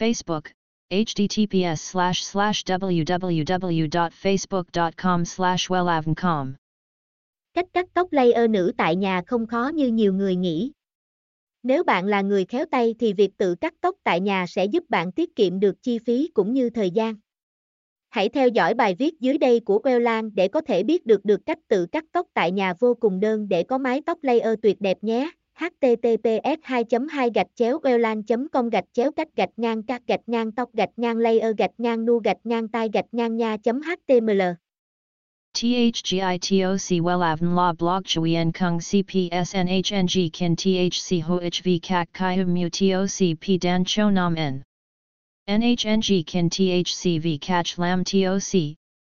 Facebook, https slash slash www.facebook.com slash wellavncom. Cách cắt tóc layer nữ tại nhà không khó như nhiều người nghĩ. Nếu bạn là người khéo tay thì việc tự cắt tóc tại nhà sẽ giúp bạn tiết kiệm được chi phí cũng như thời gian. Hãy theo dõi bài viết dưới đây của Wellan để có thể biết được được cách tự cắt tóc tại nhà vô cùng đơn để có mái tóc layer tuyệt đẹp nhé https 2 2 gạch chéo welan com gạch chéo cách gạch ngang các gạch ngang tóc gạch ngang layer gạch ngang nu gạch ngang tai gạch ngang nha html THGITOC WELAVN La Blog Chuyen Kung CPSNHNG Kin THC HOHV Kak Kai Mu TOC P Dan Cho Nam N NHNG Kin THCV Catch Lam TOC